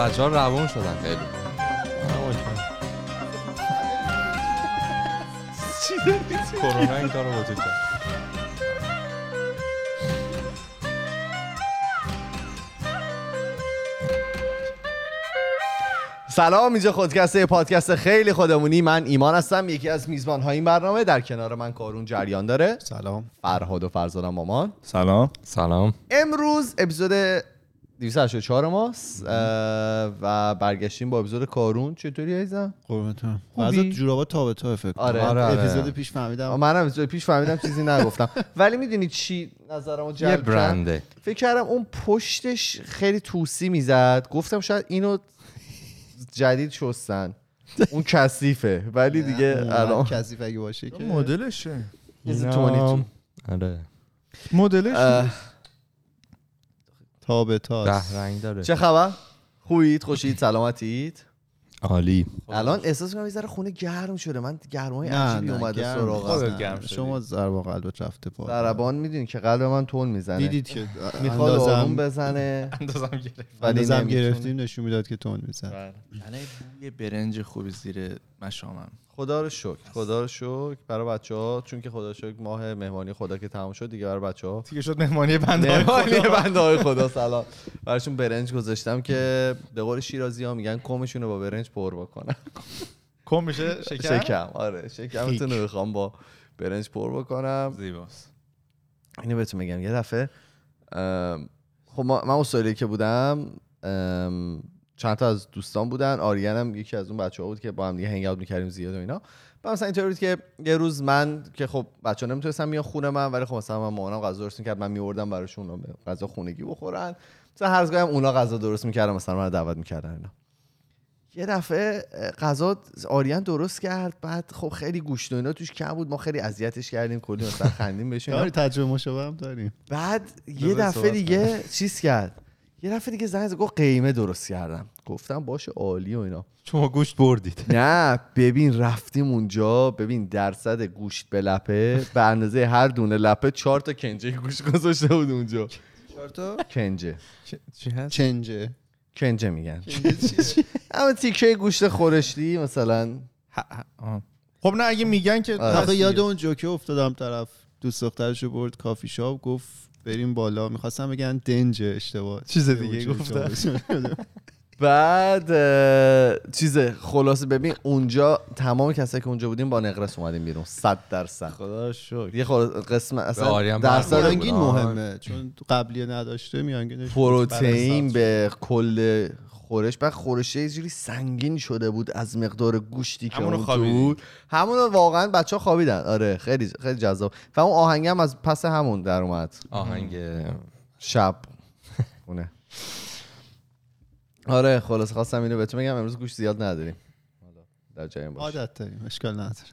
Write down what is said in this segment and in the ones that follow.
بچه ها روون شدن. خیلی. کرونا این کارو وجود کرد. سلام اینجا خودکسته پادکست خیلی خودمونی. من ایمان هستم یکی از میزبان های این برنامه. در کنار من کارون جریان داره. سلام. فرهاد و فرزادم مامان. سلام. سلام. امروز اپیزود 284 ماست و برگشتیم با اپیزود کارون. چطوری عزیزم؟ قربونتون؟ وضع جورابا تا به تا فکر. آره. آره، آره. اپیزود پیش فهمیدم. منم اپیزود پیش فهمیدم چیزی نگفتم. ولی می‌دونی چی نظرمو جلب کرد؟ برنده. فکر کردم اون پشتش خیلی توسی می‌زد. گفتم شاید اینو جدید شستن. اون کثیفه. ولی دیگه الان کثیف اگه باشه که. مدلشه. آره. مدلش تا به تا ده رنگ داره. چه خبر؟ خوبید؟ خوشید؟ سلامتید؟ عالی. الان احساس کنم یه ذره خونه گرم شده. من گرمای عجیبی اومده گرم. سراغم. گرم شدی. شما ضربا قلبت رفته پا. ضربان می‌دونی که قلب من تون می‌زنه. دیدید که می‌خواد آروم اندازم بزنه. اندازم گرفت. ولی اندازم. گرفتیم نشون می‌داد که تون میزن یعنی بوی برنج خوبی زیر مشامم. خدا رو شکر خدا رو شکر برای بچه ها چون که خدا شکر ماه مهمانی خدا که تموم شد دیگه برای بچه ها دیگه شد مهمانی بنده مهمانی بنده های خدا سلام. براشون برنج گذاشتم که به قول شیرازی ها میگن کمشون رو با برنج پر بکنن. کم میشه؟ شکر شکم آره. شکمتون رو می‌خوام با برنج پر بکنم. زیباست. اینو بهتون میگم. یه دفعه خب ما- من استرالی که بودم چند تا از دوستان بودن. آریان هم یکی از اون بچه ها بود که با هم دیگه هنگ اوت می‌کردیم زیاد و اینا. و مثلا اینطوری بود که یه روز من که خب بچه ها نمی‌تونستن میان خونه من ولی خب مثلا من مامانم غذا درست می‌کرد من میوردم براشون اونا غذا خونگی بخورن. مثلا هر هم اونا غذا درست می‌کردن مثلا من دعوت می‌کردن اینا. یه دفعه غذا آریان درست کرد بعد خب خیلی گوشت و اینا توش کم بود. ما خیلی اذیتش کردیم کلی مثلا خندیم بهش. داری تجربه مشابه هم داریم. بعد یه دفعه دیگه چیز کرد. یه دفعه دیگه زنگ زد گفت قیمه درست کردم. گفتم باشه عالی و اینا. شما گوشت بردید. نه ببین رفتیم اونجا. ببین درصد گوشت به لپه. به اندازه هر دونه لپه چهار تا کنجه گوشت گذاشته بود اونجا. چهار تا؟ کنجه. چی هست؟ چنجه کنجه میگن. اما تیکه گوشت خورشتی مثلا. خب نه اگه میگن که آره. یاد. اون جوکه افتادم طرف. دوست دخترشو برد کافی شاپ گفت بریم بالا. می‌خواستم بگن دنج اشتباه. چیز دیگه. جوکه بعد چیز خلاصه ببین اونجا تمام کسایی که اونجا بودیم با نقرس اومدیم بیرون. صد درصد. خدا شکر. یه خلاص قسم اصلا درصد میانگین. مهمه. چون قبلی نداشته میانگینش پروتئین به کل خورش بعد خورشه یه جوری سنگین شده بود از مقدار گوشتی که اون. بود همون واقعا بچه ها خوابیدن. آره خیلی خیلی جذاب. و اون آهنگ هم از پس همون در اومد. آهنگ شب. خونه آره خلاص خواستم اینو بهتون بگم امروز گوشت زیاد نداریم. حالا در جریان باش. عادت داریم اشکال نداره.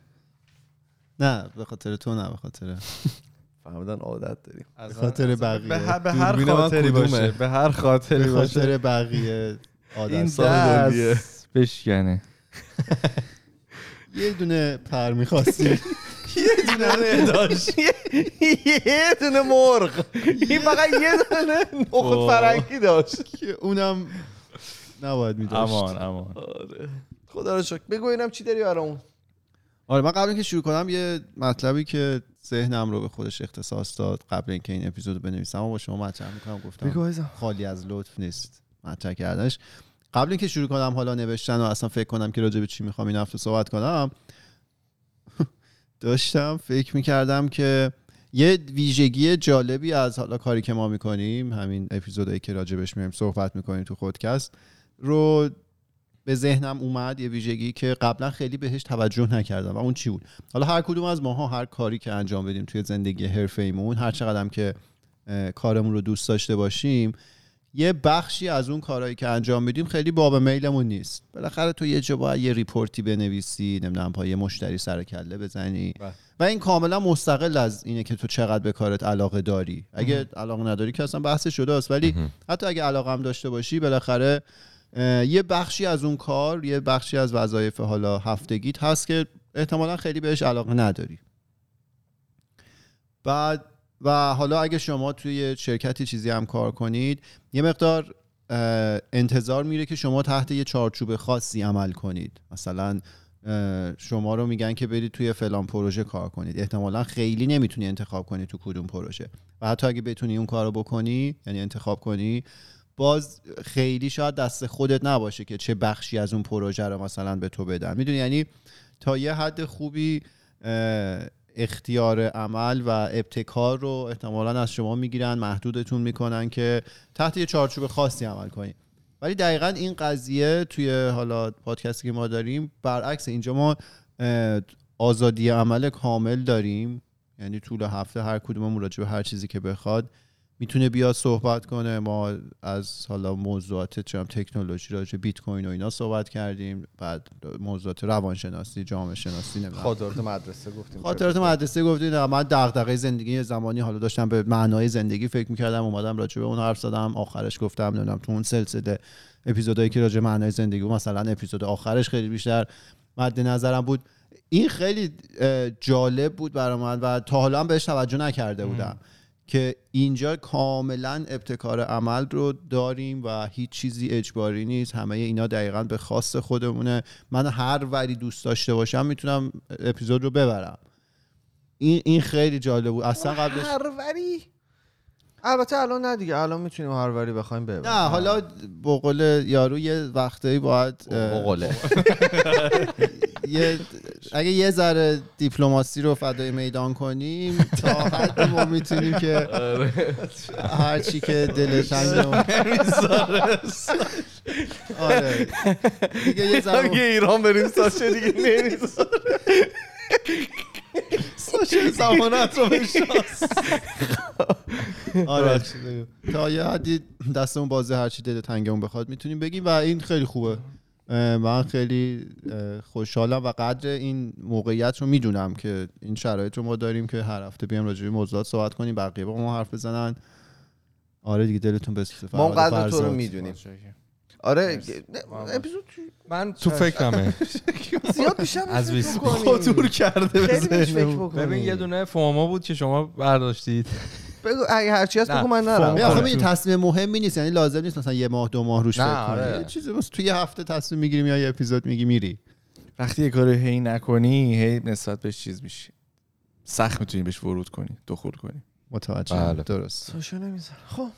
نه به خاطر تو نه به خاطر فهمیدن عادت داریم. به خاطر بقیه. به هر, به خاطری؟ باشه به هر خاطری به باشه. خاطر بقیه. این سال. دست بشکنه. یه دونه پر می‌خواستی. یه دونه مرغ. این فقط یه دونه نخود فرنگی داشت. که اونم نباید میداشت. امان امان. خدا رو شکر. بگو اینم چی داری برامون؟ آره من قبل اینکه شروع کنم یه مطلبی که ذهنم رو به خودش اختصاص داد قبل اینکه این اپیزود رو بنویسم و با شما مطرح می‌کنم گفتم. خالی از لطف نیست مطرح کردنش. قبل اینکه شروع کنم حالا نوشتن و اصلا فکر کنم که راجع به چی می‌خوام این هفته صحبت کنم داشتم فکر می‌کردم که یه ویژگی جالبی از حالا کاری که ما می‌کنیم همین اپیزودهایی که راجبش میایم صحبت می‌کنیم تو خودکست رو به ذهنم اومد یه ویژگی که قبلا خیلی بهش توجه نکردم و اون چی بود؟ حالا هر کدوم از ماها هر کاری که انجام بدیم توی زندگی حرفه‌ایمون هر چقدر که اه، کارمون رو دوست داشته باشیم یه بخشی از اون کارهایی که انجام میدیم خیلی باب میلمون نیست. بالاخره تو یه جا باید یه report ی بنویسی نمی‌دونم با یه مشتری سر کله بزنی. بله. و این کاملا مستقل از اینه که تو چقدر به کارت علاقه داری. اگه علاقه نداری که اصلا بحث شده است. ولی حتی اگه علاقه هم داشته باشی بالاخره یه بخشی از اون کار یه بخشی از وظایف حالا هفتگیت هست که احتمالا خیلی بهش علاقه نداری. بعد و حالا اگه شما توی شرکتی چیزی هم کار کنید یه مقدار انتظار میره که شما تحت یه چارچوب خاصی عمل کنید. مثلا شما رو میگن که برید توی فلان پروژه کار کنید. احتمالا خیلی نمی‌تونی انتخاب کنی تو کدوم پروژه. و حتی اگه بتونی اون کار رو بکنی یعنی انتخاب کنی باز خیلی شاید دست خودت نباشه که چه بخشی از اون پروژه رو مثلا به تو بدن. می‌دونی؟ یعنی تا یه حد خوبی اختیار عمل و ابتکار رو احتمالا از شما می‌گیرن محدودتون می‌کنن که تحت یه چارچوب خاصی عمل کنید ولی دقیقا این قضیه توی حالا پادکستی که ما داریم برعکس اینجا ما آزادی عمل کامل داریم. یعنی طول هفته هر کدوممون راجع به هر چیزی که بخواد. می‌تونه بیاد صحبت کنه. ما از حالا موضوعات چم تکنولوژی راجع بیت کوین و اینا صحبت کردیم. بعد موضوعات روانشناسی جامعه شناسی نمی‌دونم. خاطرات مدرسه گفتیم. خاطرات مدرسه گفتید من دغدغه زندگی زمانی حالا داشتم به معنای زندگی فکر می‌کردم. اومدم راجع به اون حرف زدم. آخرش گفتم نمی‌دونم تو اون سلسله اپیزودایی که راجع به معنای زندگی بود مثلا اپیزود آخرش خیلی بیشتر مد نظرم بود. این خیلی جالب بود برای من و تا حالا هم بهش توجه نکرده بودم. که اینجا کاملا ابتکار عمل رو داریم و هیچ چیزی اجباری نیست. همه اینا دقیقا به خواست خودمونه. من هر وری دوست داشته باشم می‌تونم اپیزود رو ببرم. این این خیلی جالب بود. اصلا قبلش هروری البته الان نه دیگه. الان می‌تونیم هروری بخوایم ببریم. نه حالا بقول یارو یه وقتایی باید بقوله یه اگه یه ذره دیپلماسی رو فدای میدان کنیم تا حدی ما می‌تونیم که هر چی که دل آره. دیگه یه ایران بریم ساشه دیگه نمی‌ذاره. ساشه زمانت رو بشناس آره. تا یه حدی دستمون بازه هرچی دل تنگمون بخواد می‌تونیم بگیم و این خیلی خوبه. من خیلی خوشحالم و قدر این موقعیت رو می‌دونم که این شرایط رو ما داریم که هر هفته بیام راجع به موضوعات صحبت کنیم بقیه با ما حرف بزنن. آره دیگه دلتون بسوزه ما قدر تو رو. می‌دونیم. آره اپیزود من تو فکرمه. زیاد بیشتر از. خاطور کرده. ببین یه دونه فوما بود که شما برداشتید. بگو اگه هرچی هست بگو من نرم یه آخه آره. این تصمیم مهمی نیست یعنی لازم نیست مثلا یه ماه دو ماه روش فکر کنی. آره. یه چیزی بس توی یه هفته تصمیم می‌گیریم یا یه اپیزود میگی میری. وقتی یه کار هی نکنی هی نسبت بهش چیز میشی. سخت می‌تونی بهش ورود کنی دخول کنی. متوجه بله. درست. سوشو نمی‌ذاره خب.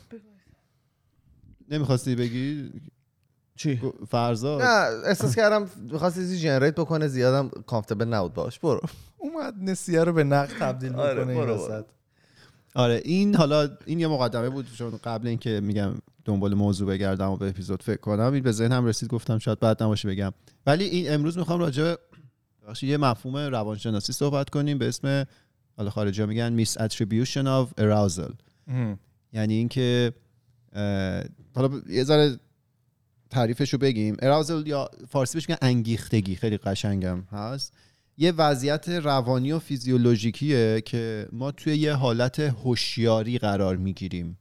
نمی‌خواستی بگی؟ چی؟ فرزاد. نه احساس کردم می‌خواست چیزی جنریت بکنه زیادم کامفتبل نبود باش. برو. اومد نسیه رو به نقد تبدیل آره، می‌کنه این برو، وسط. آره این حالا این یه مقدمه بود چون قبل اینکه میگم دنبال موضوع بگردم و به اپیزود فکر کنم این به ذهنم رسید گفتم شاید بعد نباشه بگم. ولی این امروز می‌خوام راجع به یه مفهوم روانشناسی صحبت کنیم به اسم حالا خارجی میگن میس of arousal. ام. یعنی اینکه حالا یه ذره تعریفش رو بگیم. اراوزل یا فارسی بهش میگن انگیختگی خیلی قشنگم هست. یه وضعیت روانی و فیزیولوژیکیه که ما توی یه حالت هوشیاری قرار می‌گیریم.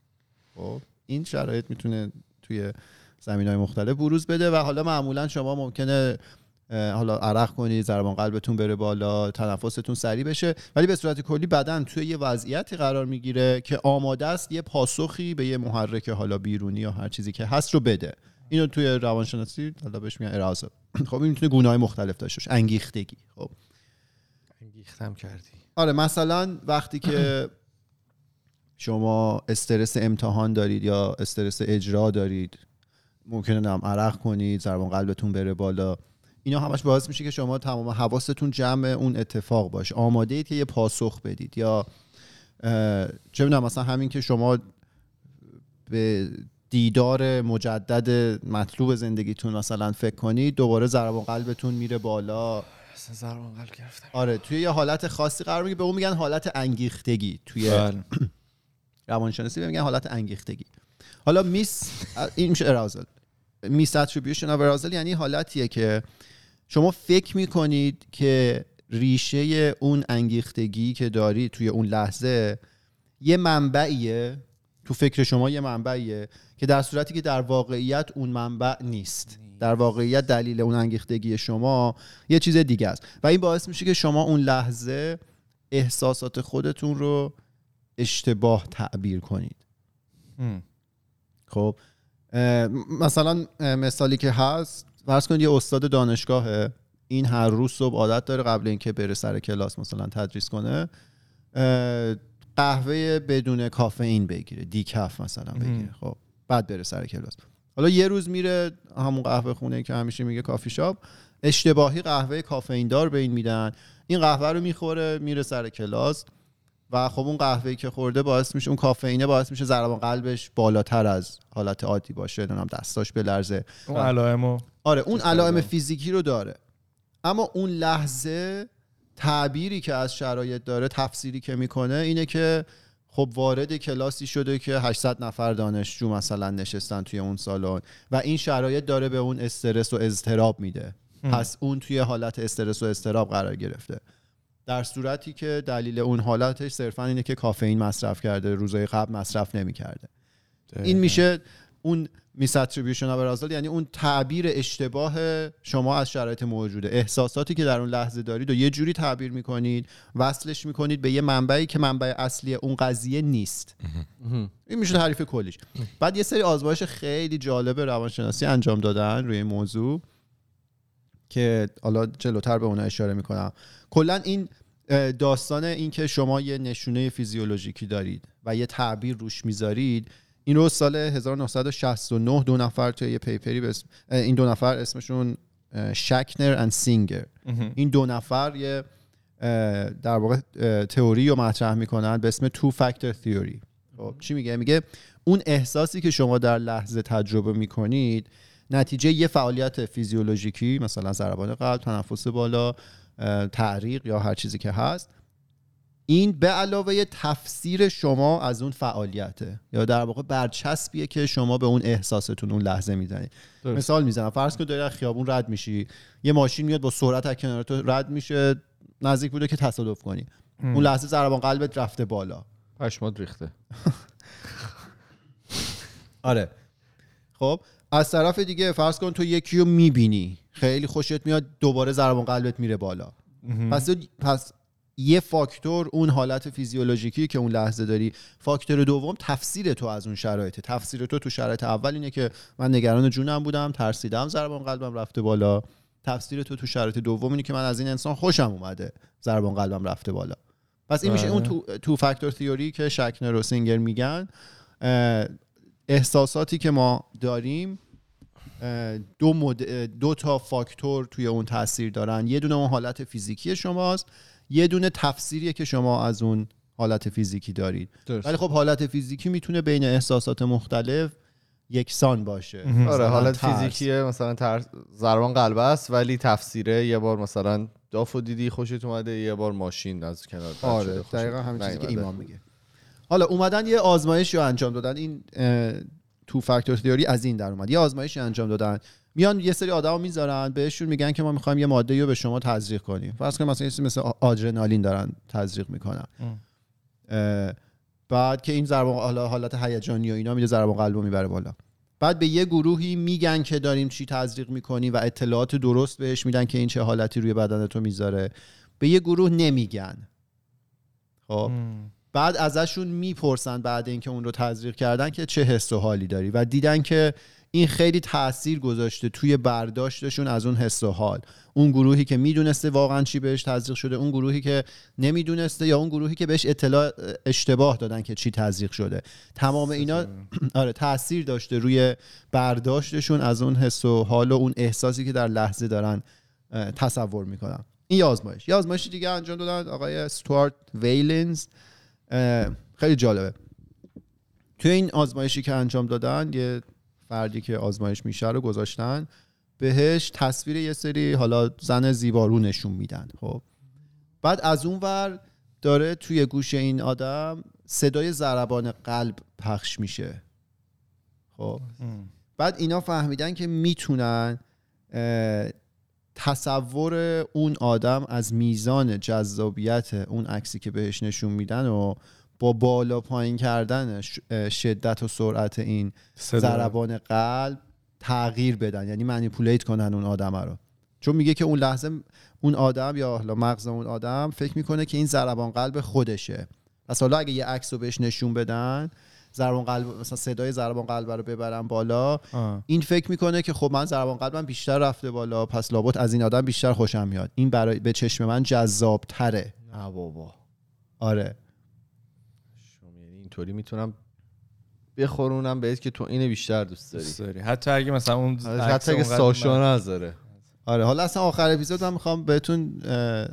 خب این شرایط می‌تونه توی زمین های مختلف بروز بده و حالا معمولا شما ممکنه حالا عرق کنید ضربان قلبتون بره بالا تنفستون سریع بشه ولی به صورت کلی بدن توی یه وضعیتی قرار می‌گیره که آماده است یه پاسخی به یه محرک حالا بیرونی یا هر چیزی که هست رو بده. اینو توی روانشناسی حالا بهش میگن ارازل خب این می‌تونه گونه مختلف داشته باشه انگیختگی. خب. انگیختم کردی. آره مثلا وقتی که شما استرس امتحان دارید یا استرس اجرا دارید ممکنه نم عرق کنید ضربان قلبتون بره بالا اینا همش باعث میشه که شما تمام حواستون جمع اون اتفاق باشه. آماده اید که یه پاسخ بدید یا چه می‌دونم مثلا همین که شما به دیدار مجدد مطلوب زندگیتون مثلا فکر کنید دوباره ضربان قلبتون میره بالا. ضربان قلب گرفتم. آره توی یه حالت خاصی قرار می‌گیره به اون میگن حالت انگیختگی. توی بله. روانشناسی میگن حالت انگیختگی. حالا میس این میشه اراوزل میس اتریبیوشن اف اراوزل یعنی حالتیه که شما فکر می‌کنید که ریشه اون انگیختگی که داری توی اون لحظه یه منبعیه تو فکر شما یه منبعیه که در صورتی که در واقعیت اون منبع نیست. در واقعیت دلیل اون انگیختگی شما یه چیز دیگه است. و این باعث میشه که شما اون لحظه احساسات خودتون رو اشتباه تعبیر کنید. ام. خب مثلا مثالی که هست فرض کنید یه استاد دانشگاهه این هر روز صبح عادت داره قبل اینکه بره سر کلاس مثلا تدریس کنه قهوه بدون کافئین بگیره دیکف مثلا بگیره خب بعد بره سر کلاس. حالا یه روز میره همون قهوه خونه که همیشه میگه کافی شاپ اشتباهی قهوه کافئین دار به این میدن. این قهوه رو می‌خوره میره سر کلاس و خب اون قهوه‌ای که خورده باعث میشه اون کافئینه باعث میشه ضربان قلبش بالاتر از حالت عادی باشه نمی‌دونم دستاش بلرزه. اون علائمو آره اون علائم فیزیکی رو داره. اما اون لحظه تعبیری که از شرایط داره تفسیری که می‌کنه اینه که خب وارد کلاسی شده که 800 نفر دانشجو مثلا نشستن توی اون سالن و این شرایط داره به اون استرس و اضطراب میده. پس اون توی حالت استرس و اضطراب قرار گرفته. در صورتی که دلیل اون حالتش صرفا اینه که کافئین مصرف کرده روزهای قبل مصرف نمی‌کرده. این میشه اون میس اتریبیوشن ابرازال یعنی اون تعبیر اشتباه شما از شرایط موجوده. احساساتی که در اون لحظه دارید و یه جوری تعبیر می‌کنید وصلش می‌کنید به یه منبعی که منبع اصلی اون قضیه نیست. این میشه تعریف کلیش. بعد یه سری آزمایش خیلی جالب روانشناسی انجام دادن روی این موضوع که حالا جلوتر به اونها اشاره می‌کنم. کلا این داستان این که شما یه نشونه فیزیولوژیکی دارید و یه تعبیر روش می‌ذارید این رو سال 1969 دو نفر توی یه پیپری به اسم این دو نفر اسمشون شکنر اند سینگر این دو نفر یه در واقع تئوری رو مطرح می‌کنن به اسم تو فاکتور تیوری خب چی میگه؟ میگه اون احساسی که شما در لحظه تجربه می‌کنید نتیجه یه فعالیت فیزیولوژیکی مثلا ضربان قلب تنفس بالا تعریق یا هر چیزی که هست. این به علاوه تفسیر شما از اون فعالیته یا در واقع برچسبیه که شما به اون احساستون اون لحظه می‌زنید. مثال می‌زنم. فرض کن داری از خیابون رد میشی یه ماشین میاد با سرعت از کنار تو رد میشه نزدیک بوده که تصادف کنی. اون لحظه ضربان قلبت رفته بالا. پشمات ریخته. آره. خب از طرف دیگه فرض کن تو یکی رو می‌بینی. خیلی خوشت میاد دوباره ضربان قلبت میره بالا. پس پس یه فاکتور اون حالت فیزیولوژیکی که اون لحظه داری. فاکتور دوم تفسیر تو از اون شرایطه. تفسیر تو تو شرایط اول اینه که من نگران جونم بودم ترسیدم ضربان قلبم رفته بالا. تفسیر تو تو شرایط دوم اینه که من از این انسان خوشم اومده ضربان قلبم رفته بالا. پس این میشه بله. اون تو, تو فاکتور تیوری که شکنر و سینگر میگن. احساساتی که ما داریم دو, مد... دو تا فاکتور توی اون تاثیر دارن. یه دونه اون حالت فیزیکی شماست. یه دونه تفسیریه که شما از اون حالت فیزیکی دارید. درست. ولی خب حالت فیزیکی می‌تونه بین احساسات مختلف یکسان باشه. آره حالت ترس. فیزیکیه مثلا ترس ضربان قلب است ولی تفسیره یه بار مثلا دافو دیدی خوشت اومده یه بار ماشین از کنار رد آره دقیقا همین چیزی که. ایمان میگه. حالا اومدن یه آزمایشی رو انجام دادن. این تو فاکتور تیوری از این در اومد. یه آزمایشی انجام دادن. میان یه سری آدما می‌ذارن بهشون میگن که ما می‌خوایم یه ماده رو به شما تزریق کنیم. فرض کنیم مثلا یه چیزی مثل آدرنالین دارن تزریق می‌کنن. بعد که این ضربان حالا حالت هیجانی و اینا میده ضربان قلب رو می‌بره بالا. بعد به یه گروهی میگن که داریم چی تزریق می‌کنیم و اطلاعات درست بهش میدن که این چه حالتی روی بدن تو می‌ذاره. به یه گروه نمیگن. خب؟ بعد ازشون می‌پرسن بعد اینکه اون رو تزریق کردن که چه حس و حالی داری و دیدن که این خیلی تاثیر گذاشته توی برداشتشون از اون حس و حال. اون گروهی که می‌دونسته واقعا چی بهش تزریق شده اون گروهی که نمی‌دونسته یا اون گروهی که بهش اطلاع اشتباه دادن که چی تزریق شده. تمام اینا آره تاثیر داشته روی برداشتشون از اون حس و حال و اون احساسی که در لحظه دارن تصور می‌کنن. این یه آزمایش یه آزمایش دیگه انجام دادن آقای استوارت ویلنز خیلی جالبه. توی این آزمایشی که انجام دادن یه فردی که آزمایش میشه رو گذاشتن بهش تصویر یه سری حالا زن زیبارو نشون میدن خب. بعد از اون ور داره توی گوش این آدم صدای ضربان قلب پخش میشه خب. بعد اینا فهمیدن که می‌تونن تصور اون آدم از میزان جذابیت اون عکسی که بهش نشون میدن و با بالا پایین کردن شدت و سرعت این ضربان قلب تغییر بدن یعنی منیپولیت کنن اون آدم رو. چون میگه که اون لحظه اون آدم یا حالا مغز اون آدم فکر می‌کنه که این ضربان قلب خودشه. پس حالا اگه یه عکس رو بهش نشون بدن ضربان قلب مثلا صدای ضربان قلب رو ببرن بالا آه. این فکر می‌کنه که خب من ضربان قلبم بیشتر رفته بالا پس لابد از این آدم بیشتر خوشم میاد. این برای به چشم من جذاب تره نه بابا. آره. اینطوری می‌تونم بخورونم بهت که تو اینو بیشتر دوست داری. دوست داری. حتی اگه مثلا اون حتی اگه ساشا نذاره. آره حالا اصلا آخر اپیزود من می‌خوام بهتون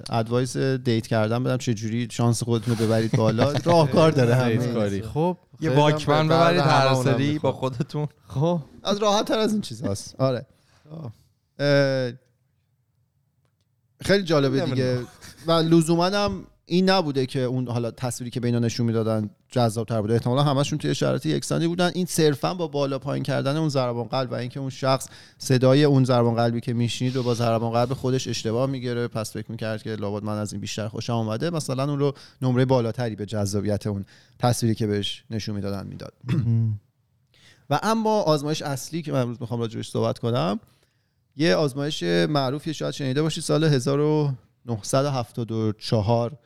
advice date کردن بدم چه جوری شانس خودتون رو ببرید بالا. راهکار داره این. کاری خب یه هم واکمن ببرید هر سری. با خودتون. خب. از راحت تر از این چیز هست آره. خیلی جالبه دیگه. و لزوما هم این نبوده که اون حالا تصویری که به اینا نشون می‌دادن جذاب تر بوده. احتمالا همشون توی شرایط یکسانی بودن. این صرفا با بالا پایین کردن اون ضربان قلب و اینکه اون شخص صدای اون ضربان قلبی که میشنید و با ضربان قلب خودش اشتباه می‌گیره. پس فکر می‌کرد که لابد من از این بیشتر خوشم اومده. مثلا اون رو نمره بالاتری به جذابیت اون تصویری که بهش نشون می‌دادن می‌داد. و اما آزمایش اصلی که امروز می‌خوام راجبش صحبت کنم یه آزمایش معروفی شاید شنیده باشید. سال 1974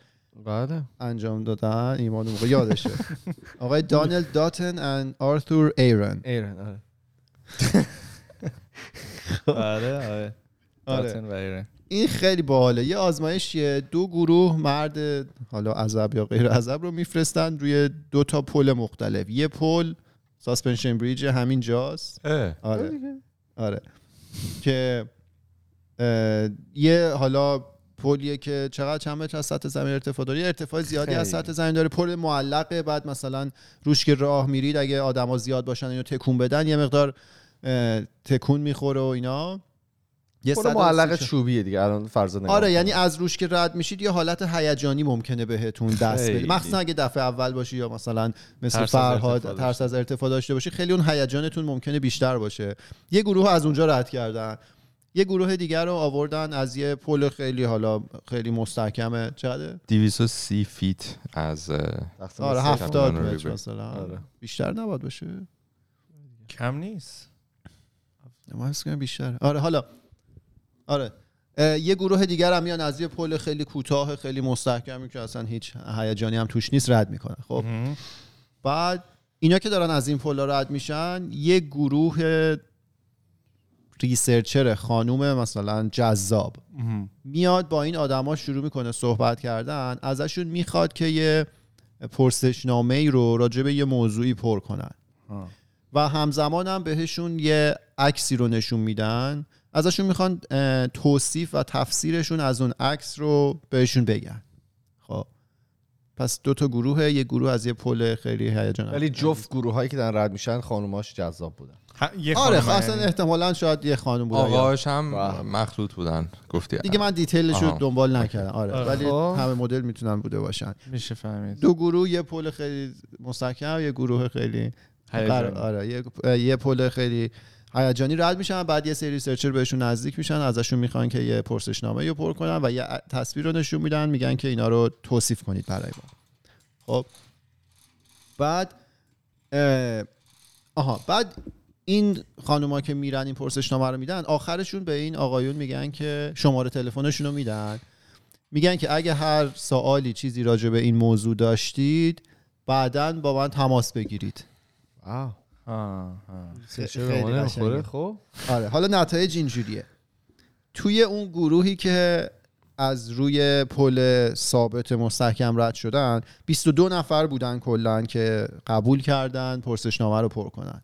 بله. انجام دادن ایمان اون موقع یادشه. آقای دانیل داتن و آرثور ایرن. آرن آره. آره آره. آره. داتن و آرن. این خیلی باحاله. یه آزمایشیه. دو گروه مرد حالا عزب یا غیر عزب رو میفرستن روی دو تا پل مختلف. یه پل suspension bridge همین جاست. اه. آره. آره که یه حالا پلیه که چقدر چند متر از سطح زمین ارتفاع داره. ارتفاع زیادی از خیلی. سطح زمین داره. پل معلقه. بعد مثلا روش که راه میرید اگه آدما زیاد باشن اینو تکون بدن یه مقدار تکون می‌خوره و اینا. یه پل معلق چوبیه دیگه الان فرض نگاه آره. یعنی از روش که رد میشید یه حالت هیجانی ممکنه بهتون دست بده. مخصوصا اگه دفعه اول باشی یا مثلا مثل از فرهاد ترس از ارتفاع داشته باشی خیلی اون هیجانتون ممکنه بیشتر باشه. یه گروه از اونجا رد کردن. یه گروه دیگر رو آوردن از یه پل خیلی حالا خیلی مستحکمه. چقدر؟ 230 feet از آره به سه. هفتاد کمون رو متر. مثلا. آره. بیشتر نباید باشه؟ کم نیست. من حس کنم بیشتر آره حالا. آره. یه گروه دیگر هم میان از یه پل خیلی کوتاه خیلی مستحکمی که اصلا هیچ هیجانی هم توش نیست رد می‌کنن. خب. بعد اینا که دارن از این پلا رد میشن یه گروه researcher خانوم مثلا جذاب. میاد با این آدما شروع می‌کنه صحبت کردن ازشون می‌خواد که یه پرسشنامه ای رو راجع به یه موضوعی پر کنن. آه. و همزمان هم بهشون یه عکسی رو نشون میدن ازشون می‌خوان توصیف و تفسیرشون از اون عکس رو بهشون بگن. خب. پس دو تا گروه یه گروه از یه پل خیلی هیجان ولی جفت گروه هایی که دارن رد میشن خانوماش جذاب بودن. یه آره اصلا یعنی. احتمالا شاید یه خانم بود آقاش هم. مخلوط بودن گفتی دیگه من detail ش رو. دنبال نکردم آره آره. ولی خب. همه مدل می‌تونن بوده باشن میشه فهمید دو گروه یه پل خیلی مستحکم یه گروه خیلی. آره یه, یه پل خیلی هیجانی رد میشن بعد یه سری researcher بهشون نزدیک میشن ازشون می‌خوان که یه پرسشنامه رو پر کنن و یه تصویر رو نشون میدن میگن که اینا رو توصیف کنید برای ما خب بعد اه، آها بعد این خانوما که میرن این پرسشنامه رو میدن آخرشون به این آقایون میگن که شماره تلفنشون رو میدن. میگن که اگه هر سوالی چیزی راجع به این موضوع داشتید بعدا با من تماس بگیرید. آه، خب. آره حالا نتایج اینجوریه. توی اون گروهی که از روی پل ثابت مستحکم رد شدن 22 نفر بودن کلا که قبول کردن پرسشنامه رو پر کنن.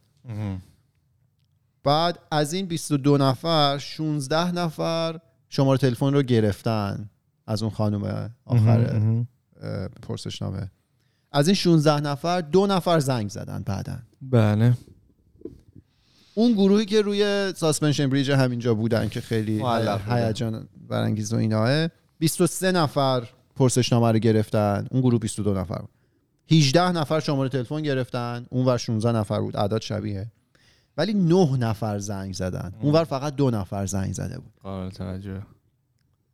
بعد از این 22 نفر 16 نفر شماره تلفن رو گرفتن از اون خانم آخر مهم. اه، پرسشنامه. از این 16 نفر دو نفر زنگ زدن بعدن. بله. اون گروهی که روی ساسپنشن بریج همینجا بودن که خیلی. هیجان برانگیز و ایناه 23 نفر پرسشنامه رو گرفتن. اون گروه 22 نفر بود. 18 نفر شماره تلفن گرفتن. اون ور 16 نفر بود. اعداد شبیه. ولی 9 نفر زنگ زدن. اون ور فقط دو نفر زنگ زده بود. قابل توجه.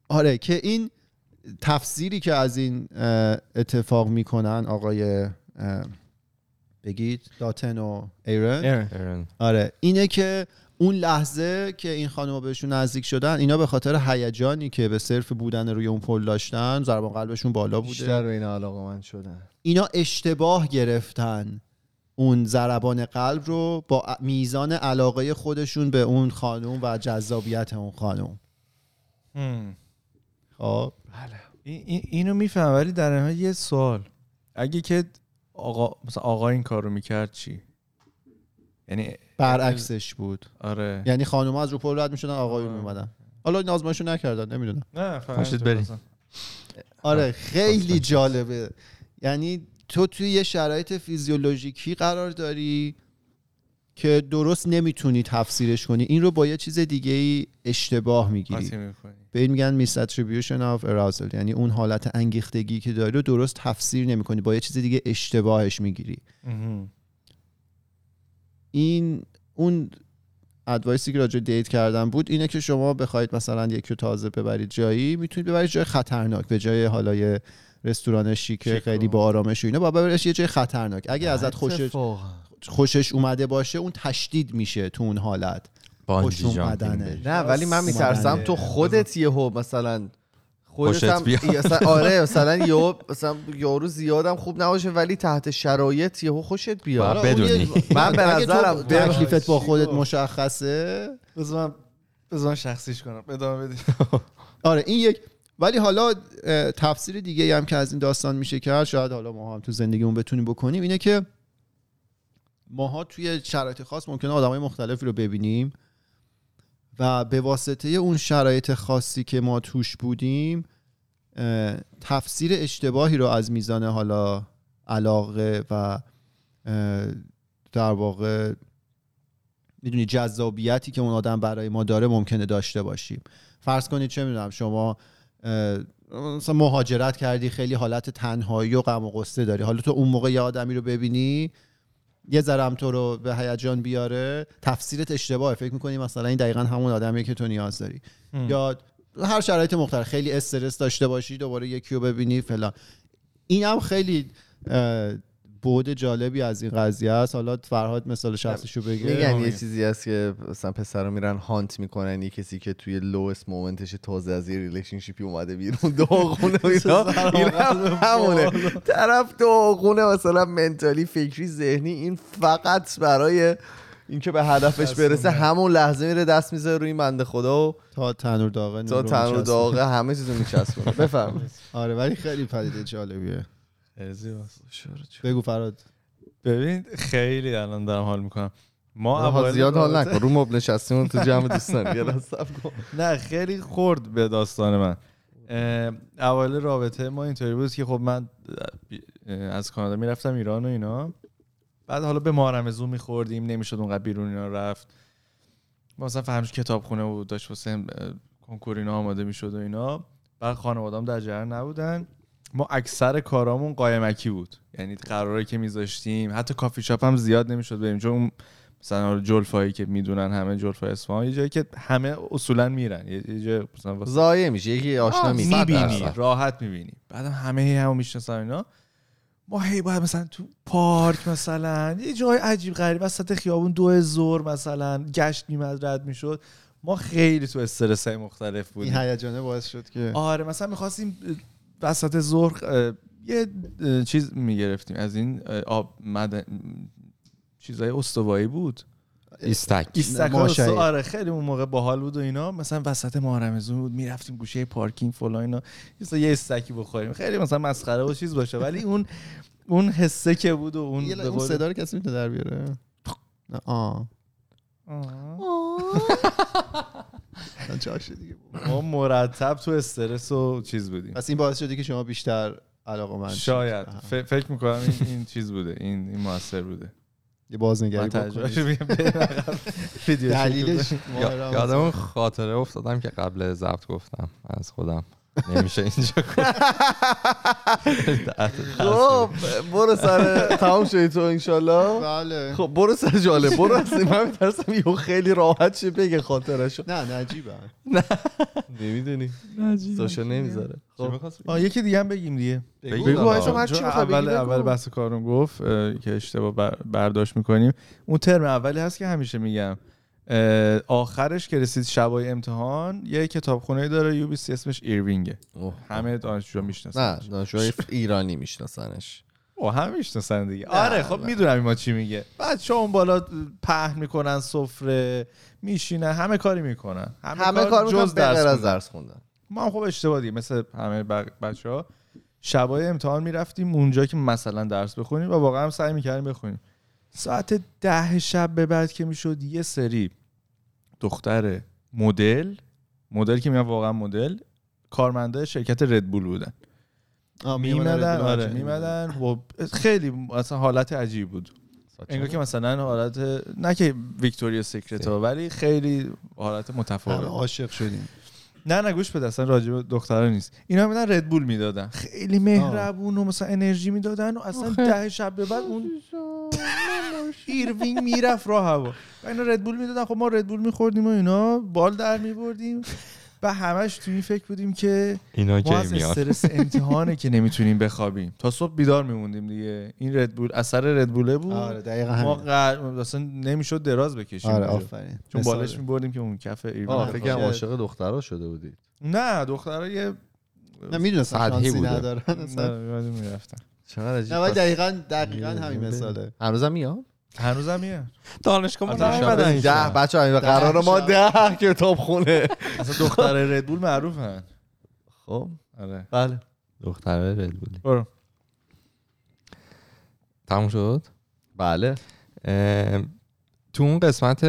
آره که این تفسیری که از این اتفاق می‌کنن آقای بگید داتن و ایرن. ایرن. آره اینه که اون لحظه که این خانم‌ها بهشون نزدیک شدن اینا به خاطر هیجانی که به صرف بودن روی اون پل داشتن ضربان قلبشون بالا بیشتر بوده به این علاقه من شدن. اینا اشتباه گرفتن. اون ضربان قلب رو با میزان علاقه خودشون به اون خانوم و جذابیت اون خانوم. خب. این- این- اینو میفهم ولی در نهایت یه سوال. اگه که آقا مثلا آقا این کار رو می‌کرد چی؟ یعنی برعکسش بود. آره. یعنی خانوم از رو پل رد می‌شدن آقایون. میومدن حالا این آزمایشو نکردن نمی‌دونم. نه بریم. آره خیلی جالبه. یعنی تو توی یه شرایط فیزیولوژیکی قرار داری که درست نمی‌تونی تفسیرش کنی این رو با یه چیز دیگه ای اشتباه می‌گیری. به این میگن میس attribution of arousal یعنی اون حالت انگیختگی که داری رو درست تفسیر نمی‌کنی با یه چیز دیگه اشتباهش می‌گیری. این اون ادوایسی که راجع دیت کردن بود اینه که شما بخواید مثلا یکی رو تازه ببرید جایی می‌تونید ببرید جای خطرناک به جای حالا یه رستوران شیک شیک خیلی با آرامش و اینا. با ببریش یه جای خطرناک. اگه ازت خوشش. خوشش اومده باشه اون تشدید میشه تو اون حالت. خوش اومدنه. نه ولی من. میترسم تو خودت یهو مثلا خودت هم آره مثلا یهو مثلا یارو زیادم خوب نباشه ولی تحت شرایط یهو خوشت بیاد. بدونی. یه- من به نظرم تکلیفت با خودت؟ مشخصه؟ بذار من شخصیش کنم. ادامه بدید آره این یک ولی حالا تفسیر دیگه هم که از این داستان میشه کرد شاید حالا ما هم تو زندگیمون بتونیم بکنیم اینه که ماها توی شرایط خاص ممکنه آدمای مختلفی رو ببینیم و به واسطه اون شرایط خاصی که ما توش بودیم تفسیر اشتباهی رو از میزان حالا علاقه و در واقع می‌دونی جذابیتی که اون آدم برای ما داره ممکنه داشته باشیم. فرض کنید چه می‌دونم شما مثلا مهاجرت کردی خیلی حالت تنهایی و غم و غصه داری. حالا تو اون موقع یه آدمی رو ببینی یه ذرم تو رو به هیجان بیاره تفسیرت اشتباهه. فکر می‌کنی مثلا این دقیقا همون آدمیه که تو نیاز داری. یا هر شرایط مختلف خیلی استرس داشته باشی دوباره یکی رو ببینی فلان. این هم خیلی بعد جالبی از این قضیه است. حالا فرهاد مثال شخصیشو بگه. میگن یه. چیزی هست که مثلا پسرا میرن hunt می‌کنن. یه کسی که توی lowest moment ش تازه از یه relationship ی اومده بیرون. داغونه و اینا. این هم همونه. طرف داغونه مثلا mentally فکری ذهنی. این فقط برای اینکه به هدفش برسه همون لحظه میره دست می‌ذاره روی این بنده خدا و تا تنور داغه تا تنور. داغه همه چیزو میچسبونه. بفرمایید. آره ولی خیلی پدیده جالبیه. خیلی. بگو فراد. ببین خیلی الان دارم حال می‌کنم. ما اوایل زیاد حال نکن. رو مبل نشستیم تو جمع دوستان. یه. نه خیلی خورد به داستان من. اوایل رابطه ما اینطوری بود که خب من از کانادا می‌رفتم ایران و اینا. بعد حالا به مارمزون میخوردیم نمی‌شد اونقدر بیرون اینا رفت. ما مثلا فهمش کتابخونه بود داشت واسه کنکور اینا آماده می‌شد و اینا. بعد خانوادام در جریان نبودن. ما اکثر کارامون قایمکی بود. یعنی قراره که میذاشتیم حتی کافی شاپ هم زیاد نمی‌شد بریم. چون مثلا جلفایی که می‌دونن همه جلفای اصفهان یه جایی که همه اصولا میرن. یه جای مثلا ضایع میشه. یکی آشنا می‌بینی راحت می‌بینی. بعدم همه هی همو می‌شناسن اینا. ما هی باید مثلا تو پارک مثلا یه جای عجیب غریب وسط خیابون دو زور مثلا گشت میمد رد می‌شد. ما خیلی تو استرس های مختلف بودیم. این هیجانه باعث شد که آره مثلا می‌خواستیم وسط ظهر یه چیز می‌گرفتیم. از این آب معدن چیزای استوایی بود. ایستک. ایستک. آره خیلی اون موقع باحال بود و اینا. مثلا وسط ماه رمضون بود می‌رفتیم گوشه پارکینگ فلان اینا. مثلا یه ایستکی بخوریم. خیلی مثلا مسخره و چیز باشه ولی اون اون حسه که بود و اون اون صدا رو کسی می‌تونه در بیاره؟ آه. آه. جاشه دیگه. ما مرتب تو استرس و چیز بودیم. پس این باعث شده که شما بیشتر علاقه من شاید. ف- فکر می‌کنم این, این چیز بوده. این این موثر بوده. یه بازنگری دلیلش. یادم اون خاطره افتادم که قبل ضبط گفتم. از خودم. نمیشه اینجا. خب برو سر تمام شدی تو انشالله. بله. خب برو سر جالب برو از این من میترسم یهو خیلی راحت شه بگه خاطرشو. نه نجیبه. نمی‌دونی. سوشا نمی‌ذاره. خب. یکی دیگه هم بگیم دیگه. بگو. اول. اول بحث کارون گفت که اشتباه بر- برداشت می‌کنیم. اون ترم اولی هست که همیشه میگم. آخرش که رسید شبای امتحان یه کتابخونه داره یو بی سی اسمش ایروینگه اوه. همه دانشجوها می‌شناسن نه دانشجوهای ایرانی میشناسنش. با هم می‌شناسن دیگه. آره خب می‌دونم ما چی میگه. بچه اون بالا پهن می‌کنن سفره میشینن همه کاری می‌کنن. همه کار می‌کنن جز درس از. درس خوندن. ما هم خب اشتباه دیگه مثل همه بچه ها شبای امتحان می‌رفتیم اونجا که مثلا درس بخونیم و واقعا هم سعی می‌کردیم بخونیم. ساعت ده شب به بعد که می‌شد یه سری دختر مدل مدل که میگم واقعا مدل کارمنده شرکت ردبول بودن. میمدن آره میمدن و خیلی مثلا حالت عجیب بود. انگار که مثلا حالت نه که ویکتوریا سیکرت ها ولی خیلی حالت متفاوت. عاشق شدیم. نه نه گوش بده اصلا راجع به دخترا نیست. اینا میدن ردبول می‌دادن. خیلی مهربون و مثلا انرژی می‌دادن و اصلا ده شب به بعد اون ایروینگ می‌رفت راه هوا. و اینا ردبول می‌دادن. خب ما ردبول میخوردیم و اینا بال در میبردیم. و همش تو این فکر بودیم که اینا ما از استرس امتحانه که نمی‌تونیم بخوابیم. تا صبح بیدار میموندیم دیگه. این ردبول اثر ردبوله بود. آره دقیقا ما قر- اصلا نمی‌شد دراز بکشیم. آره. آفرین. چون. بالش میبردیم که اون کف آره، فکر کنم. عاشق دخترها شده بودید. نه دخترها یه نه می‌دونستم شانسی بوده. ندارن اصلا. نه می‌رفتن. چقدر عجیب. دقیقا دقیقا همین مثاله. هنوزم میاد؟ هنوزم میاد دانشگاه ما آره، نیومدن این ده. بچه همین قرار ما ده کتاب خونه. اصلا دختر ردبول معروفن. خب. آره. بله. دختره ردبولی برو. تموم شد؟ بله. تو اون قسمت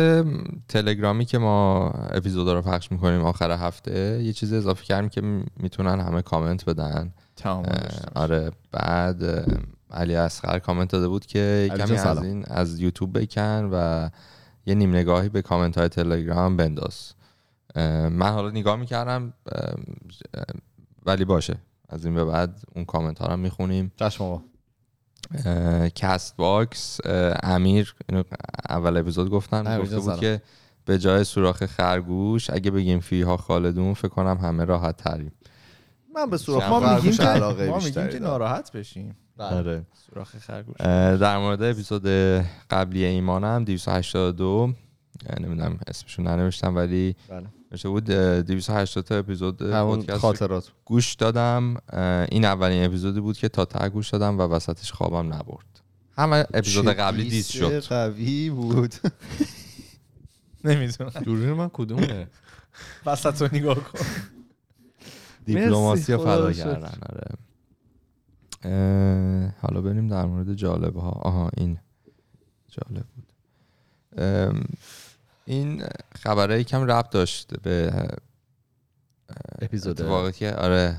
تلگرامی که ما اپیزودا رو پخش می‌کنیم آخر هفته یه چیز اضافه کردیم که می‌تونن همه کامنت بدن. آره بعد علی اصغر کامنت داده بود که کمی از. این از یوتیوب بکن و یه نیم نگاهی به کامنت های تلگرام بنداز من حالا نگاه می‌کردم ولی باشه از این به بعد اون کامنت ها رو می‌خونیم چشم آقا Castbox امیر اینو اول اپیزود گفتم امیر گفته بود. که به جای سوراخ خرگوش اگه بگیم فیها خالدون فکر کنم همه راحت تریم من به سوراخ ما میگیم که ما میگیم که. ناراحت بشیم بله. سوراخ خرگوش. در مورد اپیزود قبلی ایمانم 282 اه، نمی‌دونم اسمشون ننوشتم ولی بله. نوشته بود اه، 280 تا اپیزود خاطرات. گوش دادم. این اولین اپیزودی بود که تا ته گوش دادم و وسطش خوابم نبرد. همه اپیزود قبلی دیس شد. قوی بود. نمی‌دونم. دوربین من کدومه؟ وسط رو نگاه کن. دیپلماسی فدا. کردن آره. حالا بریم در مورد جالب ها آها این جالب بود. این خبره یکم ربط داشت به اپیزود. اتفاقی که آره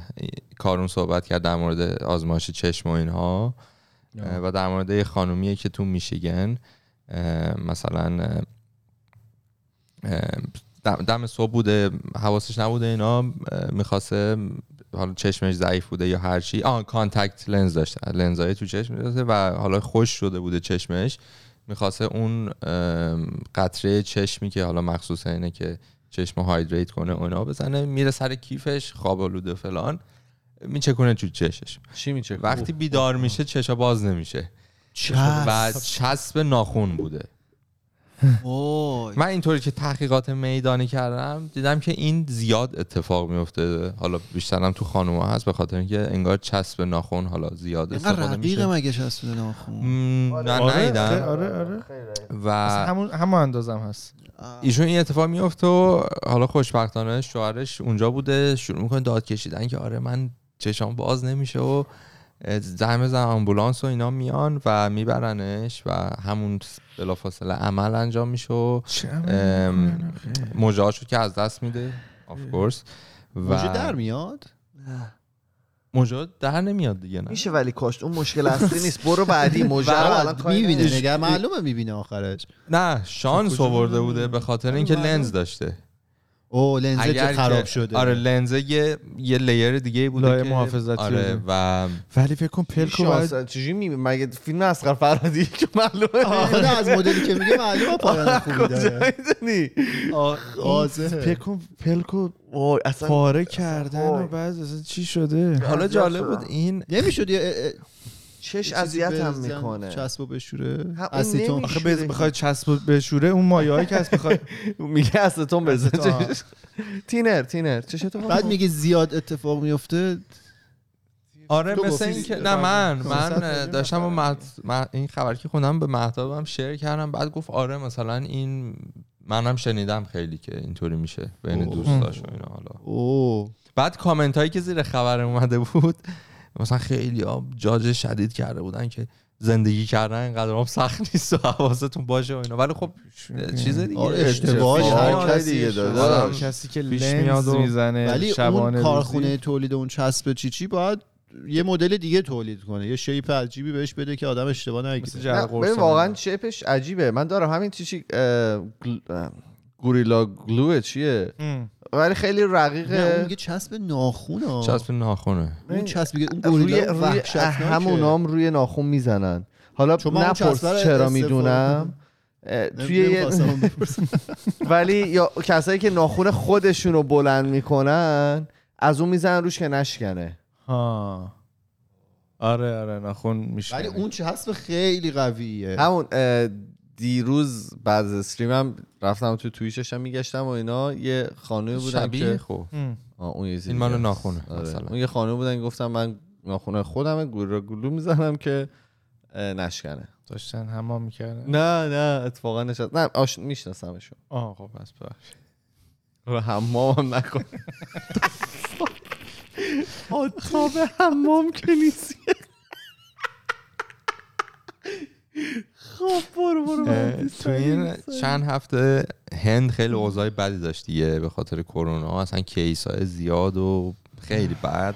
کارون صحبت کرد در مورد آزمایش چشم و اینها. و در مورد یه خانومیه که تو میشیگن مثلا دم صبح بوده حواسش نبوده اینا می‌خواسته حالا چشمش ضعیف بوده یا هر چی. آه contact lens داشته لنزای تو چشم داشته و حالا خشک شده بوده چشمش. می‌خواسته اون قطره چشمی که حالا مخصوص اینه که چشم hydrate کنه و اینا بزنه میره سر کیفش خواب آلوده فلان. میچکونه تو چشش چی میچه وقتی بیدار میشه چشا باز نمیشه. و چسب ناخون بوده. من اینطوری که تحقیقات میدانی کردم دیدم که این زیاد اتفاق میفته. حالا بیشترم تو خانوما هست به خاطر اینکه انگار چسب ناخون حالا زیاد اینقدر استفاده رقیق میشه مگه شست ناخون مم، نه آره آره. آره اصلا و همون همون اندازم هست. ایشون این اتفاق میفته و حالا خوشبختانه شوهرش اونجا بوده شروع می‌کنه داد کشیدن که آره من چشام باز نمیشه و زن بزن آمبولانس و اینا میان و میبرنش و همون بلافاصله عمل انجام میشه و ام، مژه‌هاشو که از دست میده of course مژه در و میاد مژه در نمیاد دیگه نه. میشه ولی کاشت. اون مشکل اصلی نیست. برو بعدی. مژه رو الان می‌بینه. نگر معلومه می‌بینه. آخرش نه شانس آورده بوده به خاطر اینکه لنز داشته. او که اگر خراب شده آره لنزه یه یه layer دیگه بوده لایه که- محافظتی آره. و ولی فکر کن پلکو باید شانس چجوری می مگه فیلم اسقر فرهادی که معلومه نه از مدلی که میگه معلومه پایان خوبی داره. فکر کن پلکو پاره کردن و. بعد اصلا چی شده حالا جالب. بود این نمی‌شد چش اذیت هم می‌کنه. چسب و بشوره. نمیشه. آخه بز- بخوای چسب بشوره؟ اون مایه‌ای که هست بخوای میگه استون بزن. استون. تینر تینر. چش تو بعد میگه زیاد اتفاق میفته آره مثل این که نه من من داشتم با این خبر که خوندم به مهتابم شیر کردم. بعد گفت آره مثلا این منم شنیدم خیلی که اینطوری میشه بین. دوستاش و اینا حالا. بعد کامنت هایی که زیر خبر اومده بود مثلا خیلی ها جاج شدید کرده بودن که زندگی کردن اینقدر هم سخت نیست و حواستون باشه و اینا. ولی خب چیز دیگه. آره، اشتباهی هر هر کسی دیگه. داره. کسی که لنز میاد و- می‌زنه ولی شبانه اون روزی. کارخونه تولید اون چسب چیچی باید یه مدل دیگه تولید کنه. یه شیپ عجیبی بهش بده که آدم اشتباه نگیره. واقعا شیپش عجیبه. من دارم همین اه، گوریلا گلوه چیه؟ ام. ولی خیلی نه اون رقیقه میگه چسب ناخون ها چسب ناخونه. اون چسب میگه اون روی گوریلا روی. همونام روی ناخون می‌زنن. حالا چون من اون نپرس چرا می‌دونم. توی یه-. ولی یا کسایی که ناخون خودشون رو بلند می‌کنن از اون می‌زنن روش که نشکنه. ها. آره آره ناخون میشه ولی اون چسب خیلی قویه. همون دیروز بعد از استریمم رفتم تو توییشش هم میگشتم و اینا. یه خانومی بودن شبیه؟ که خب. اون یه این است. ناخونه آره. مثلا. اون یه خانومی بودن که گفتم من ناخونه خودم گورا گلو می‌زنم که نشکنه. داشتن حمام می‌کردن؟ نه نه اتفاقا نشست. نه آش... میشناسمشون. آه خب پس ببخشید. رو حمام هم نکن. خواب حمام که نیستی خب برو برو تو این چند هفته هند خیلی اوضاع بدی داشت دیگه به خاطر کرونا. اصلا کیس های زیاد و خیلی بد.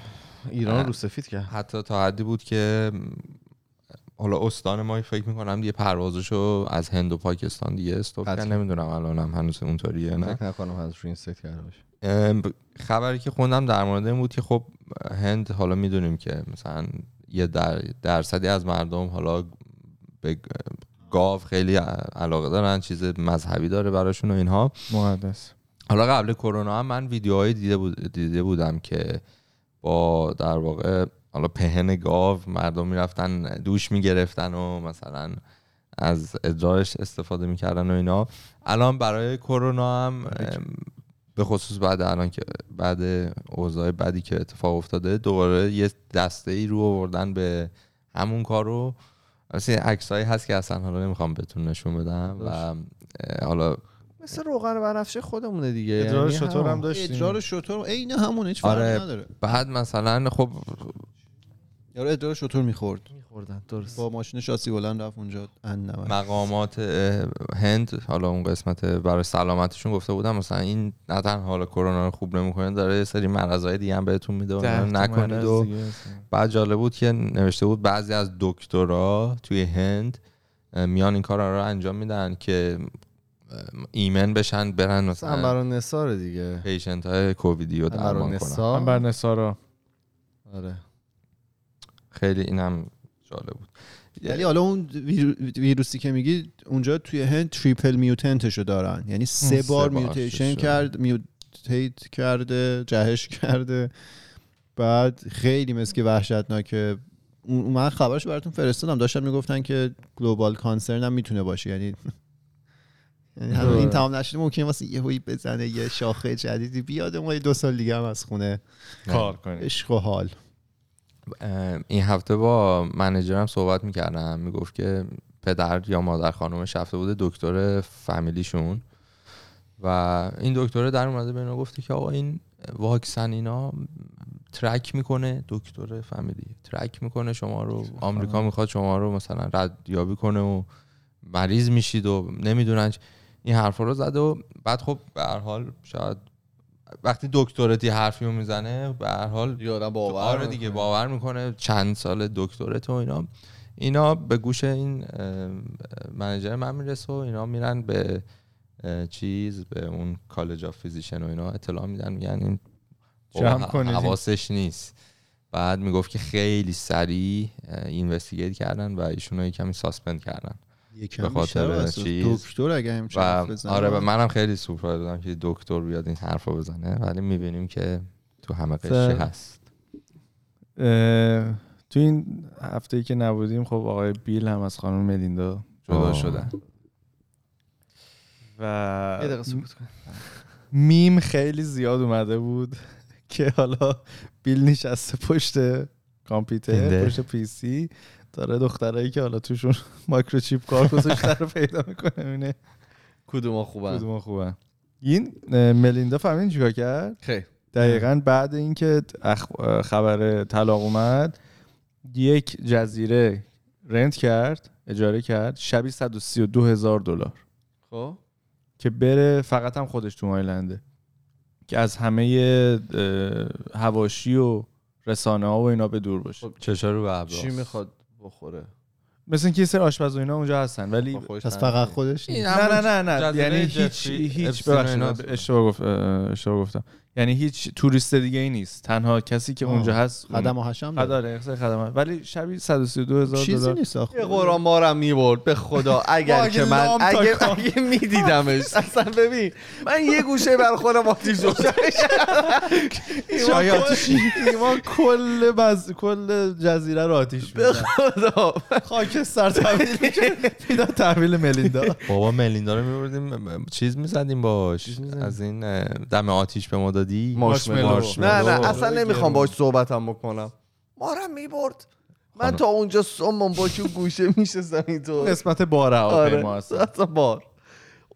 ایران رو سفید کرد. حتی تا حدی بود که حالا استان ما فکر می‌کنم دیگه پروازشو از هند و پاکستان دیگه استوب کرد. نمی‌دونم الانم هنوز اونطوریه نه؟ فکر نکنم از روی این ست کرده باشه. خبری که خوندم در مورد این بود که خب هند حالا می‌دونیم که مثلا یه در درصدی از مردم حالا به گاو خیلی علاقه دارن چیز مذهبی داره براشون و اینها. مقدس. حالا قبل کرونا هم من ویدیوهایی دیده, بود دیده بودم که با در واقع حالا پهن گاو مردم می‌رفتن دوش می‌گرفتن و مثلا از ادرارش استفاده می‌کردن و اینا. الان برای کرونا هم به خصوص بعد الان که بعد اوضاع بدی که اتفاق افتاده دوباره یه دسته ای رو آوردن به همون کارو. مثل عکسایی هست که اصلا حالا نمی‌خوام بهتون نشون بدم و حالا مثل روغن بنفشه خودمونه دیگه ادرار یعنی شطور هم همون. داشتیم ادرار شطور عین همونه هیچ فرقی آره. نداره بعد مثلا خب یارو ادرار شطور می‌خورد. می‌خوردن، درست. با ماشین شاسی بلند رفت اونجا. ان. مقامات هند حالا اون قسمت برای سلامتشون گفته بودم مثلا این نه تنها حالا کرونا رو خوب نمی‌کنه داره یه سری مرضای دیگه هم بهتون میده و نکنید و بعد جالب بود که نوشته بود بعضی از دکترا توی هند میان این کار رو انجام میدن که ایمن بشن برن مثلا و نثار دیگه. پیشنت های کوویدی رو درمان کنن. نسارا آره. خیلی اینم جالب بود. ولی حالا اون ویرو- ویروسی که میگی اونجا توی هند تریپل میوتنتشو دارن. یعنی سه سه بار بار میوتیشن. کرد میوتیت کرده جهش کرده. بعد خیلی مثل که وحشتناکه. من خبرش براتون فرستادم. داشتن می‌گفتن که گلوبال کانسرن هم می‌تونه باشه. یعنی یعنی این تمام نشده ممکنه واسه یه هوی بزنه یه شاخه جدیدی بیاد و ما یه دو سال دیگه هم از خونه کار کنیم عشق و حال. این هفته با منیجرم صحبت می‌کردم. می‌گفت که پدر یا مادر خانومش رفته بوده دکتر فامیلیشون. و این دکتر در اومده به گفته که آقا این واکسن اینا ترک می‌کنه دکتر فامیلی. ترک می‌کنه شما رو آمریکا می‌خواد شما رو مثلا ردیابی کنه و مریض میشید و نمی‌دونن این حرفا رو زده و بعد خب به هر حال شاید وقتی دکترتی حرفی رو می‌زنه به هر حال یادم باور آره دیگه باور می‌کنه. چند سال دکترت و اینا. اینا به گوش این اه، منیجر من می‌رسه و اینا میرن به چیز به اون College of Physician و اینا اطلاع میدن. میگن این. حواسش نیست. بعد می‌گفت که خیلی سریع investigate کردن و ایشونو یه کمی suspend کردن. یکم به خاطر. چیز. دکتر اگه همچین. آره منم خیلی سورپرایز بودم که دکتر بیاد این حرفو بزنه ولی می‌بینیم که تو همه قشری هست اه، تو این هفته ای که نبودیم خب آقای بیل هم از خانم ملیندا جدا آه. شدن یه و دقیقه سکوت کن میم خیلی زیاد اومده بود که حالا بیل نشسته پشت کامپیوتر. پشت PC داره دخترایی که حالا توشون microchip کار گذاشته رو پیدا می‌کنه ببینه کدوم خوبن؟ کدوم خوبه این ملیندا فهمیدین چیکار کرد؟ خیلی دقیقا بعد اینکه اخ- خبر طلاق اومد یک جزیره رنت کرد اجاره کرد شبی 132 هزار دلار. خب. که بره فقط هم خودش تو آیلنده. که از همه هواشی و رسانه ها و اینا به دور باشه. چشا رو به چی می‌خواد؟ بخوره مثل اینکه یه سری آشپز و اینا اونجا هستن ولی پس. فقط خودش. نه نه نه نه یعنی هیچ هیچ اشتباه گفت اه، اشتباه گفتم یعنی هیچ توریست دیگه ای نیست. تنها کسی که آه. اونجا هست خدم و حشم داره. خدمات ولی شبی 132 هزار چیزی دلار. نیست آخه. یه قرآن مارم می‌برد به خدا. اگر که من اگه. اگه میدیدمش. اصلا ببین من یه گوشه بر خودم آتیش شاید ایمان کل بز... کل جزیره رو آتیش به خدا. خاکستر تحویل میدن تحویل ملیندا. بابا ملیندا رو میبردیم. چیز می‌زدیم باش. از این دم آتیش به ما دادی؟ مارشملو. نه نه. اصلا نمی‌خوام باش صحبتم بکنم. مارم می‌برد. من. تا اونجا سمم با چون گوشه میشستم اینطور قسمت بار هواپیما آره اصلا بار.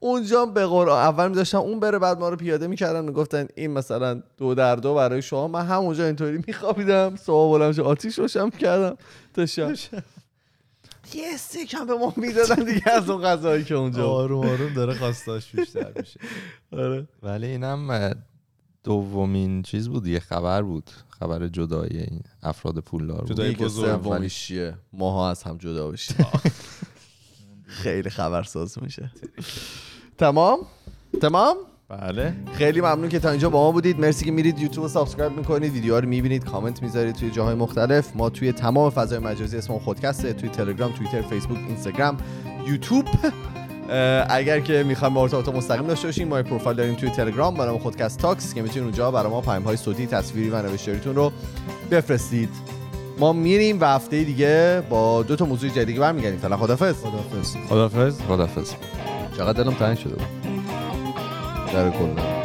اونجا به قرآن اول میذاشتم اون بره بعد ما رو پیاده می‌کردن می‌گفتن این مثلا دو در دو برای شما. من همونجا اینطوری میخوابیدم صبح بلند شد. آتیش روشن کردم تا شب. یه استیک هم به ما می‌دادن دیگه از اون غذایی که اونجا. آروم آروم داره خواستاش بیشتر میشه. آره. ولی اینم دومین چیز بود یه خبر بود خبر جدایی این افراد پولدار بود. جدایی بزرگ. چیه؟ ماها از هم جدا بشیم. خیلی خبرساز میشه. تمام؟ تمام؟ بله. خیلی ممنون که تا اینجا با ما بودید. مرسی که میرید یوتیوب رو subscribe می‌کنید. ویدیوها رو می‌بینید کامنت می‌ذارید توی جاهای مختلف. ما توی تمام فضای مجازی اسم خودکست ه توی تلگرام توییتر فیسبوک اینستاگرام یوتیوب. اگر که می‌خواید با ما ارتباط مستقیم داشته باشیم ما یه پروفایل داریم توی تلگرام برای خودکست Talks که می‌تونید اونجا برای ما پیام های صوتی تصویری و نوشتاریتون رو بفرستید. ما میریم و هفته دیگه با دو تا موضوع جدید برمیگردیم. فعلا خدافظ خداحافظ. خدافظ خدافظ چقدر دلم تنگ شده بود. در کلا